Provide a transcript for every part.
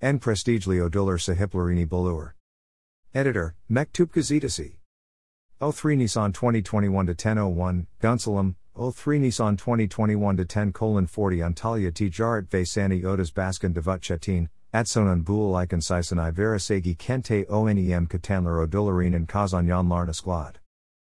En prestigli odular sahiplerini bolur. Editor, Mektup Gazetasi. 03 Nissan 2021 to 1001, Gunsalam, 03 Nissan 2021 to 10 colon 40 Antalya Tijarat Vaisani Odas Baskan Davut Çetin, Atsonan Bul Ikan Sisanai Verasegi Kente Onem Katanlar Odularin and Kazanyan Larna Squad.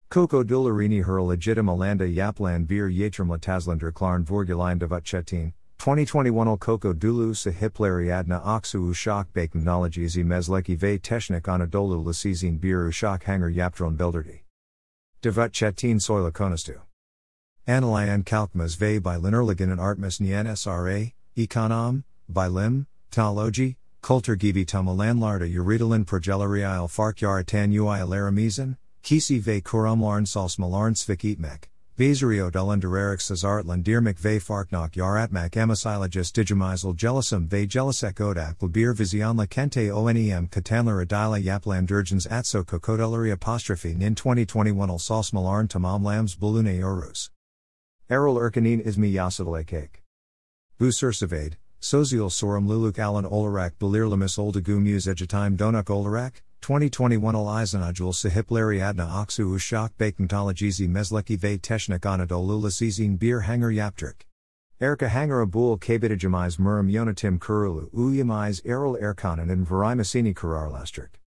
Koko Dularini her legitim Alanda Yaplan Bir Yatram Latazlander Klarn Vorgulain Davut Çetin, 2021 Al Koko Dulu Sahipleri Adna Aksu Ushak Bakmnology Mezleki Ve Technik Anadolu Lasizin Bir Ushak Hanger Yaptron Bilderdi. Davut Çetin Soila Konastu. Analayan Kalkmas Ve by Linerligan and Artmas Nien SRA, Econom, by Lim, Talogi, Kultur Gibi Tamalanlarda Uridalin Progelarial Fark Yaratan Uil Aramizan, Kisi Ve Kurumlarn Salsmalarn Svikitmek, Vaserio Dulendererik Cesartlan Dirmik Ve Farknok Yaratmak Emisilogis Digimizel Jelisum Ve Jelisek Odak Labir Vizianla Kente Onem Katanlar Adila Yaplan Durgens Atso Kokodulari apostrophe Nin 2021 Al Salsmalarn Tamam Lams Bulune Orus. Errol Erkanin Ismi Yasadale Cake. Bu Sursavade, Sozial Sorum Luluk Alan Olarak Belirlamis Oldagu Muse Edgetime Donuk Olarak, 2021 Al Izanajul Sahipleri Adna Aksu Ushak Bakentologizi Mesleki Ve Technik Anadolu Lasizin Bir Hanger Yaptrik. Erka Hanger Abul Kabitijamiz Murum Yonatim Kurulu Uyamiz Errol Erkanen and Varimasini Kurarlastrik.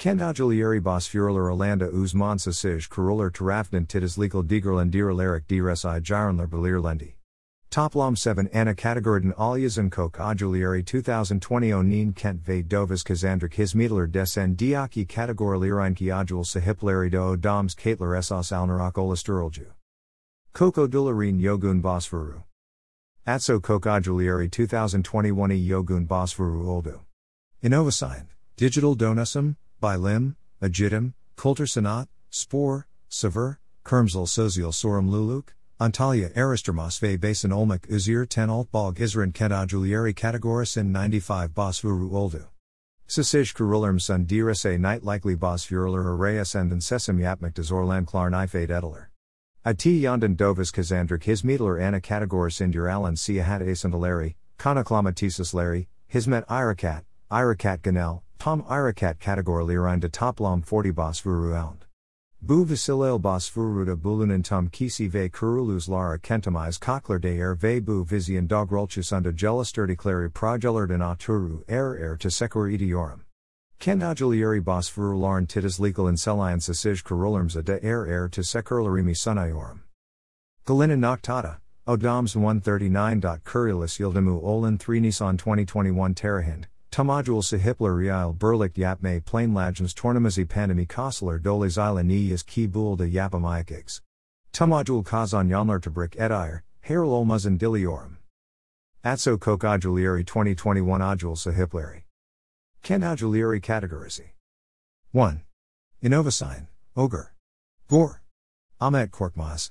Kendajulieri Bos Furler Orlanda Uzman Sasij Kuruler Tarafnan Titas Legal Digerland Diralerik Dresai Gironler Belir Toplom 7 Anna Kategoriden Alyazan Kok Ajulieri 2020 Onin Kent Ve Dovas Kazandrik Hismiedler Desen Diaki Kategorlireinki Ajul Sahipleri do Doms Katler Essos Alnarak Olasturalju. Koko Dularin Yogun Bosfuru. Atso Kok Ajulieri 2021 E Yogun Bosfuru Oldu. Innovasign, Digital Donusum, by Lim, Agitum, Coulter Sanat, Spore, Sever, Kermsel Sozial Sorum Luluk, Antalya Aristermas Ve Basin Olmik Uzir 10 Altbog Isran Keda Julieri Categoris in 95 Bosfuru Oldu. Sasij Kurullerm Sun Direse Night Likely Bosfurler Arreas and Sesim Yapmik Dezorlan Klarn Ifade Edler. Ati Yondan Dovas Kazandrik Hismiedler Anna Categoris Indur Alan Siahat Asandaleri, Konaklamatesis Larry, Hismet Irakat, Irakat Ganel, Tom Irakat Categorlirein de Toplom 40 Bosfuru Ound. Bu Vasilil Bosfuruda Bulunin Tum Kisi Ve Kurulus Lara Kentamiz Kokler de Er Ve Bu Vizian Dogrolchus Unda Jelasturdi Clary Progelard Aturu Er Er to Sekur Idiorum. Kendajulieri Bosfuru Larn Titus Legal in Selian Sasij Kurulurms de Er Er to Sekurlarimi Sunayorum. Galina Noctata, Odoms 139. Kurilis Yildimu Olin 3 Nissan 2021 Terahind. Tamajul Sahipler Real Berlik Yapme Plain Lajans Tornamazi Pandemi Kosler Doles Isla Is Ki Bul de Yapamayakigs. Tamajul Kazan Yanlar Tabrik Edire, Heril Olmazan Diliorum. Atso Kok Ajulieri 2021 Ajul Sahipleri. Ken Ajulieri Categorizi. 1. Innovasign, Ogre. Gore. Ahmet Korkmaz.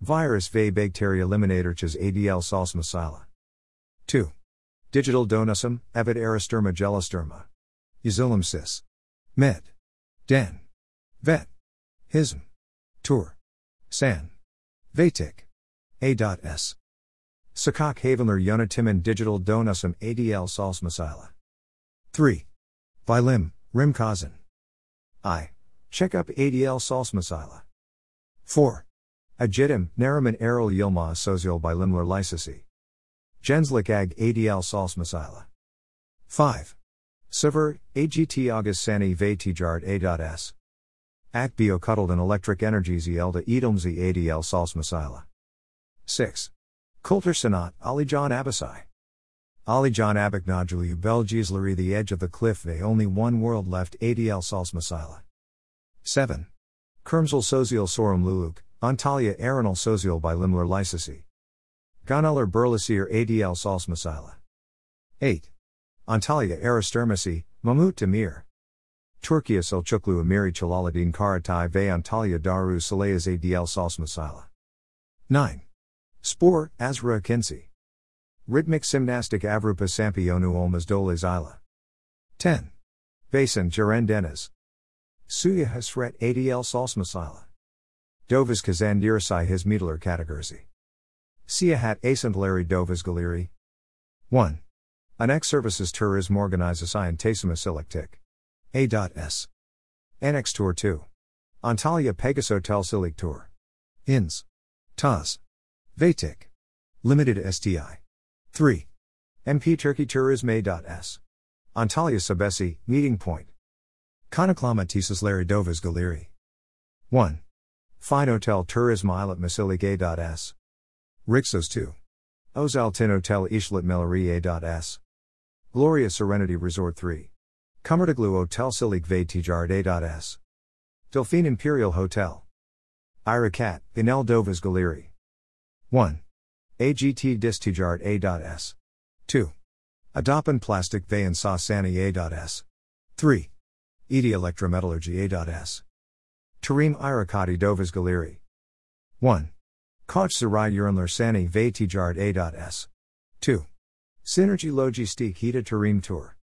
Virus Ve Bacteria Eliminatorches ADL Sals Masala. 2. Digital Donusum, avid Aristerma Gelasterma. Yazilum Sis. Med. Den. Vet. Hism. Tour. San. Vatik. A.S. Sakak Havenler Yonatimin Digital Donusum ADL Sals Masala. 3. Vilim, Rim Kazan. I. Check up ADL Sals Masala. 4. Ajidim, Naraman Errol Yilma Sozial by Limler Lysisi. Genslik Ag ADL Sals Masila. 5. Sever, AGT August Sani Ve A.S. Ak Bio Cuddled Electric Energies Elda Edelmzi ADL Sals Masila. 6. Coulter Sanat, Ali John Abasai. Ali John Abaknajulu Belgislari The Edge of the Cliff They Only One World Left ADL Sals Masila. 7. Kermsel Sozial Sorum Luluk, Antalya Arenal Sozial by Limler Lysisi. Ganeller Berlasier ADL Sals Masila. 8. Antalya Aristermasi, Mahmut Demir. Turkiya Selçuklu Amiri Chalaladin Karatai Ve Antalya Daru Salayas ADL Sals Masila. 9. Spore, Azra Akinsi. Rhythmic Gymnastic Avrupa Sampionu Olmas Doles Isla. 10. Basin Jaren Deniz. Suya Hasret ADL Sals Masila. Dovas Kazandirisai His Miedler Categorzi. Siahat Asantleri Dovas Galiri. 1. Annex services tourism organizes scientesimasilictic. A.S. Annex Tour 2. Antalya Pegaso Tel Silik Tour. Ins. TAS. Vatik. Limited STI. 3. MP Turkey Tourism A.S. Antalya Sabesi, Meeting Point. Konaklama Larry Dovas Galeri. 1. Fine Hotel Tourism Islet Masilik A.S. Rixos 2. Ozaltin Hotel Ishlet A.S. Gloria Serenity Resort 3. Kummertaglu Hotel Silik Ve A.S. Delphine Imperial Hotel. Irakat, Inel Dovas Galeri. 1. AGT Dis Tijarat A.S. 2. Adapan Plastic Ve and Sa A.S. 3. Edi Electrometallurgy A.S. Tarim Irakati Dovas Galeri. 1. Koch Sarai Uranler Sani Ve Tijarat A.S. 2. Synergy Logistique Hita Tarim Tour.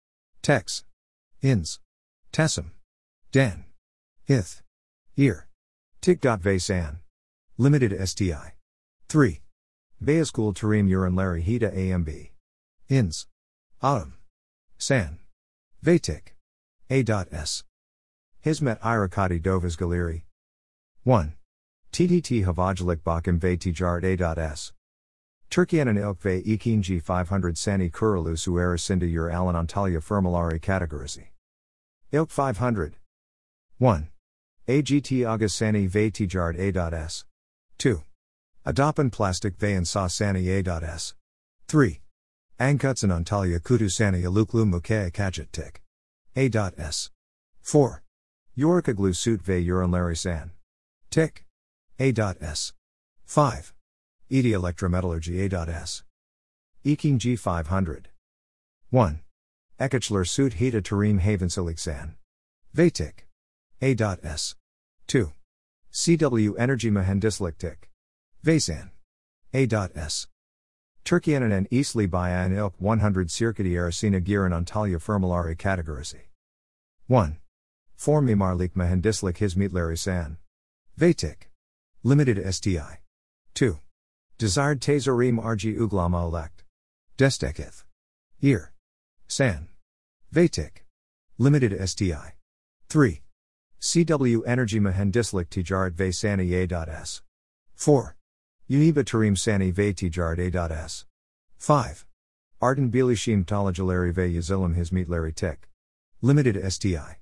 Tex. Ins. Tessum. Dan. Ith. Ear. Tik.ve San. Limited STI. 3. School Tarim Uran Larry Hita AMB. Ins. Autumn. San. Vatik. A.S. Hismet Irakati Dovas Galeri. 1. TDT Havajalik Bakim Ve Tijarat A.S. Turkiyenin ilk ve ikinci 500 sani kurulu suarasında yer alan Antalya firmaları kategorisi. Ilk 500. 1. AGT August Sani ve Tijarat A.S. 2. Adapan Plastic ve Sa Sani A.S. 3. Ankutsan Antalya Kutu Sani Aluklu Mukaya Kajit Tik. A.S. 4. Yorikaglu Sut ve Uranlari San. Tik. A.S. 5. ED Electrometallurgy A.S. Eking G500. 1. Ekachler Sut Hita Tarim Havensiliksan. Vatik. A.S. 2. CW Energy Mahendisliktik. Vasan. A.S. Turkiyanan and Eastli Bayan Ilk 100 Sirkati Arasina Giran Antalya Firmalari Categorisi. 1. Form Mimarlik Mahendislik Hizmetlari San. Vatik. Limited STI. 2. Desired Tezorim RG Uglama elect. Destekith. Year. San. Vatik. Limited STI. 3. CW Energy Mahendislik Tijarat Ve Sani A.S. 4. Uniba Tarim Sani Ve Tijarat A.S. 5. Arden Bilishim Talajalari Ve Yazilim Hizmetlari Tik. Limited STI.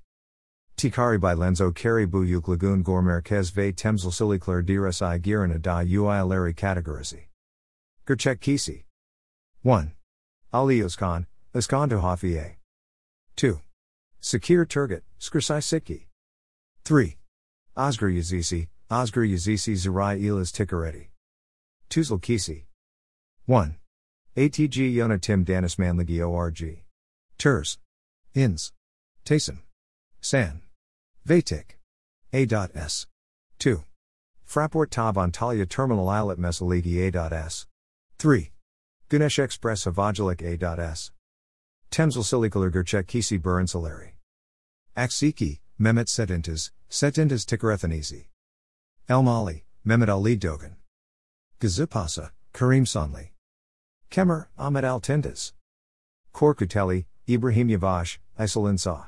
Tikari by Lenzo Kari Buyuk Lagoon Gormerkez Ve Temzel Silikler Diras I Girana da Uialeri Categorizi. Gerchek Kisi. 1. Ali Uskan, Uskanto Hafie. 2. Sakir Turgut, Skrsai Sitki. 3. Osgar Yazisi, Osgar Yazisi Zirai Elas Tikareti. Tuzal Kisi. 1. ATG Yona Tim Danis Manligi ORG. Turs. Ins. Tasim. San. Vatik. A.S. 2. Fraport Tav Antalya Terminal Islet Mesaligi A.S. 3. Ganesh Express Avajalik A.S. Temzel Silikalar Kisi Burin Salari. Aksiki, Mehmet Setintas, Setintas Tikarethanisi. El Mali, Mehmet Ali Dogan. Gazipasa, Karim Sanli. Kemer, Ahmed Al Tindas. Korkuteli, Ibrahim Yavash, Isolin Sa.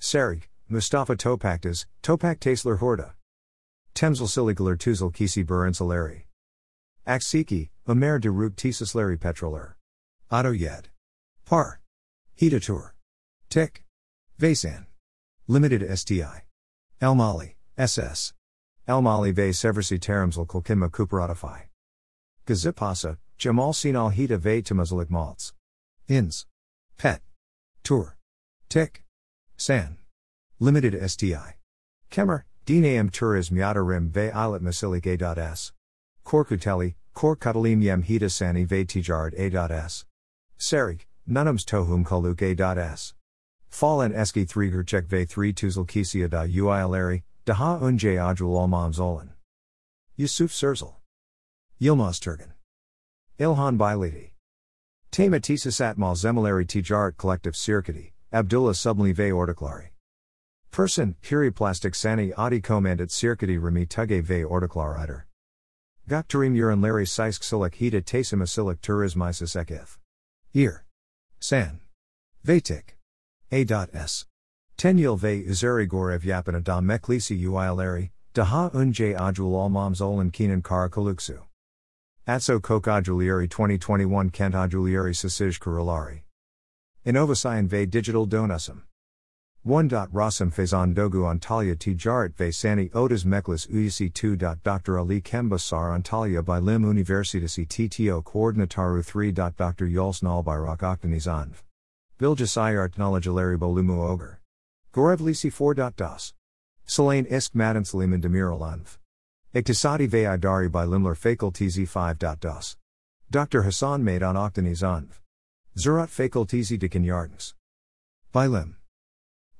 Sarik, Mustafa Topaktas, Topak Tasler Horda. Temzel Silikalar Tuzal Kisi Burin Salari. Aksiki, de Rook Tisasleri Petroler. Otto Yed. Par. Hitatur. Tik. Vasan. Limited STI. El Mali, SS. El Mali Ve Seversi Taramsal Kulkinma Kuparatify. Gazipasa, Jamal Sinal Hita Ve Tamazalik Maltz. Ins. Pet. Tour. Tik. San. Limited STI. Kemer, Dinam Tourism Yadarim Ve Islet Masilik A.S. Korkuteli, Kor Katalim Yem Sani Ve Tijarat A.S. Sarik, Nunums Tohum Kaluk A.S. Fall en Eski 3 Gerchek Ve 3 Tuzel Kisia da Uialari, Daha Unje Adrul Olmam Zolan. Yusuf Serzel. Yilmaz Turgan. Ilhan Bailiti. Tema Tisasat Malzemalari Tijarat Collective Sirkati, Abdullah Subli Ve Ortiklari. Person, Puriplastic Sani Adi Commandant Sirkati Remi Tuge Ve Ortiklar Gaktarim Uran Larry Sisk Silik Hita Tasim Asilik Turismisis Ekith. Ear. San. Vetik. A.S. Tenyil ve uzeri gorev yapana da meklisi uileri, daha unje ajul almams olan kinan kara kaluksu. Atso kok ajulieri 2021 kent ajulieri sasij karulari. Innovasayan ve digital donusum. 1. Rasam Fezan Dogu Antalya Tijarat ve Sani Odas Meklis Uyasi 2. Dr. Ali Kembasar Antalya by Lim Universitasi TTO Coordinataru 3. Dr. Yuls Nalbayrak Oktanizanv. Biljasayart Nalajalari Bolumu Ogre. Gorevlisi 4. Das. Selane Isk Madan Saliman Demiralanv. Iktisadi ve Idari by Limler Fakultizi 5. Das. Dr. Hassan Maidan Oktanizanv. Zurat Fakultizi de Kanyardens. By Lim.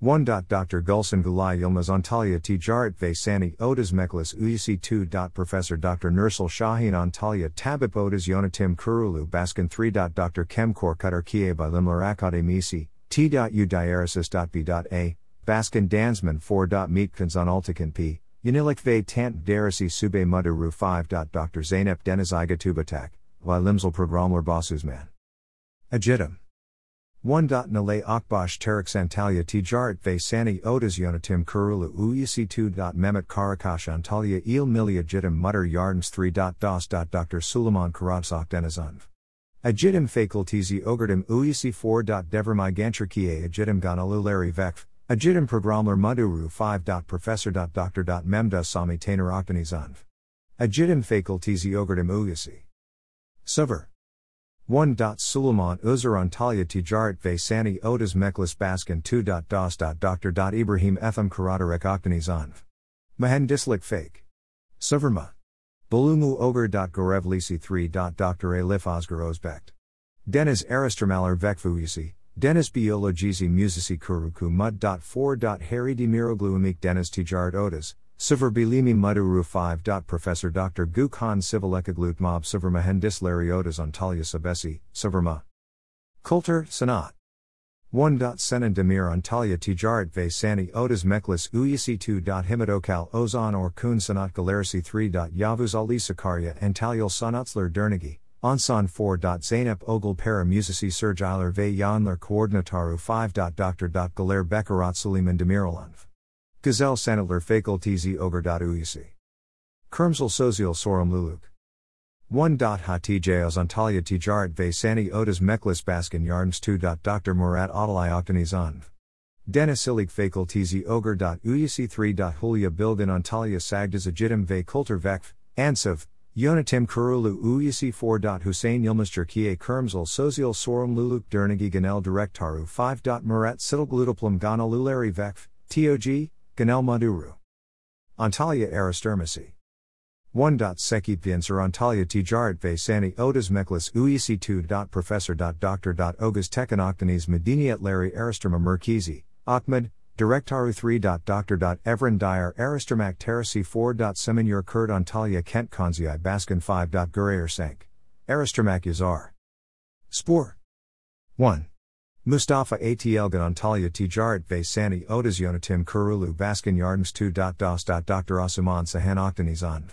1. Dr. Gulsen Gulay Yilmaz Antalya Tijarat ve Sani Odas Meklis Uyasi 2. Professor Dr. Nursal Shahin Antalya Tabip Odas Yonatim Kurulu Baskin 3. Dr. Kemkor Katar Kie by Limler Akademisi, T.U. Diaresis.b.a, Baskin Dansman 4. Meetkans on Altikan P. Yanilik ve Tant Darasi Sube Muduru 5. Dr. Zainep Deniziga TÜBİTAK, by Limsal Programler Basuzman. Ajitam. 1. Nale Akbash Terik Santalya Tijarat ve Sani Odas Yonatim Kurulu Uyasi 2. Mehmet Karakash Antalya Il Jitim Mutter Yardens 3. Das. Dr. Suleiman Karadsak Denizanv. Ajitim Fakultizi Ogurdim Uyasi 4. Devrmai Gantrikie Ajitim Ganalulari Vekv. Ajitim Programler Muduru 5. Professor. Dr. Memda Sami Tainer Oktanizanv. Ajitim Fakultizi Ogurdim Uyasi. Suver. 1. Suleiman Uzur Antalya Tijarat ve Sani Odas Meklis Baskin 2. Das. Dr. Ibrahim Etham Karadarek Oktanizanv. Mahendislik Fake. Suverma. Bulumu Ogre. Gorevlisi 3. Dr. Elif Osgar Ozbekt. Deniz Arastramalar Vekfuyisi, Deniz Biologizi Musisi Kuruku Mud. 4. Harry Demirogluamik Deniz Tijarat Odas, Siver Bilimi Muduru 5. Professor Dr. Gukhan Sivalekaglut Mob Siver Mahendis Lariotas Antalya Sabesi, Siverma. Coulter, Sanat. 1. Senan Demir Antalya Tijarat ve Sani Odas Meklis Uyasi 2. Himadokal Ozan or Kun Sanat Galarisi 3. Yavuz Ali Sakarya Antalyal Sanatsler Dernigi, Ansan 4. Zainep Ogul Para Musisi ve Yanler Coordinataru 5. Dr. Galer Bekarat Suleiman Demiralanv. Gazelle Sanatler Fakultizi Ogre.uisi. Kermsel Sozial Sorum Luluk. 1. Hatijeos Antalya Tijarat ve Sani Odas Meklis Baskin Yardens 2. Dr. Murat Adalai Oktanizanv. Denisilik Fakultizi Ogre.uisi 3. Hulya Bilgin Antalya Sagdas Ajitim ve Kultur Vekv, Ansav, Yonatim Kurulu Uyasi 4. Hussein Yilmazjer Kie Kermsel Sozial Sorum Luluk Dernigi Ganel Direktaru 5. Murat Sitilglutaplum Gana Lulari Vekv, TOG, Ganel Maduru. Antalya Aristurmasi. 1. Seki Pinsur Antalya Tijarat ve Sani Odas Meklis Uyasi 2. Professor. Dr. Ogas Tekanoktanes Mediniat Larry Aristurma Merkizi, Ahmed, Directaru 3. Dr. Evren Dyer Aristurmak Terasi 4. Seminur Kurt Antalya Kent Konzi Baskin 5. Gurayer Sank. Aristurmak Yazar. Spore. 1. Mustafa Atl Antalya Tijarat ve Sani Odas Yonatim Kurulu Baskin Yardens 2. Das. Dr. Asuman Sahan Oktanizanv.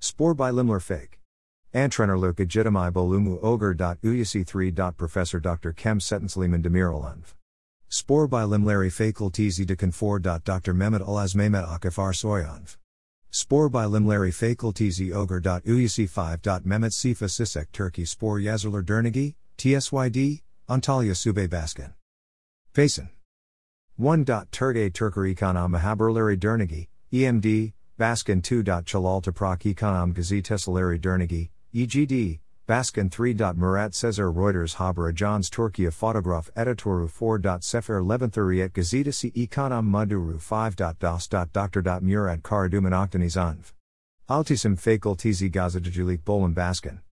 Spore by Limler Fake. Antrenerluk Ajitamai Bolumu Ogre. Uyasi 3. Professor Dr. Kem Setensliman Demiralanv. Spore by Limleri Fakultizi de Confor. Dr. Mehmet Alazmehmet Akifar Soyanv. Spore by Limleri Fakultizi Ogre. Uyasi 5. Mehmet Sifa Sisek Turkey Spore Yazerler Dernigi, TSYD, Antalya Sube Baskin. Payson. 1. Turgay Turker Ekonam Mahaberleri Dernigi, EMD, Baskin 2. Chalal Toprak Ekonam Gazi Tesseleri Dernigi, EGD, Baskin 3. Murat Cesar Reuters Haber Ajans Turkiya Photograph Editoru 4. Sefer Leventhuriet Gazetasi Ekonam Maduru 5. Das. Dr. Murad Karaduman Oktanizanv. Altisim Fakultizi Gazetjulik Bolan Baskin.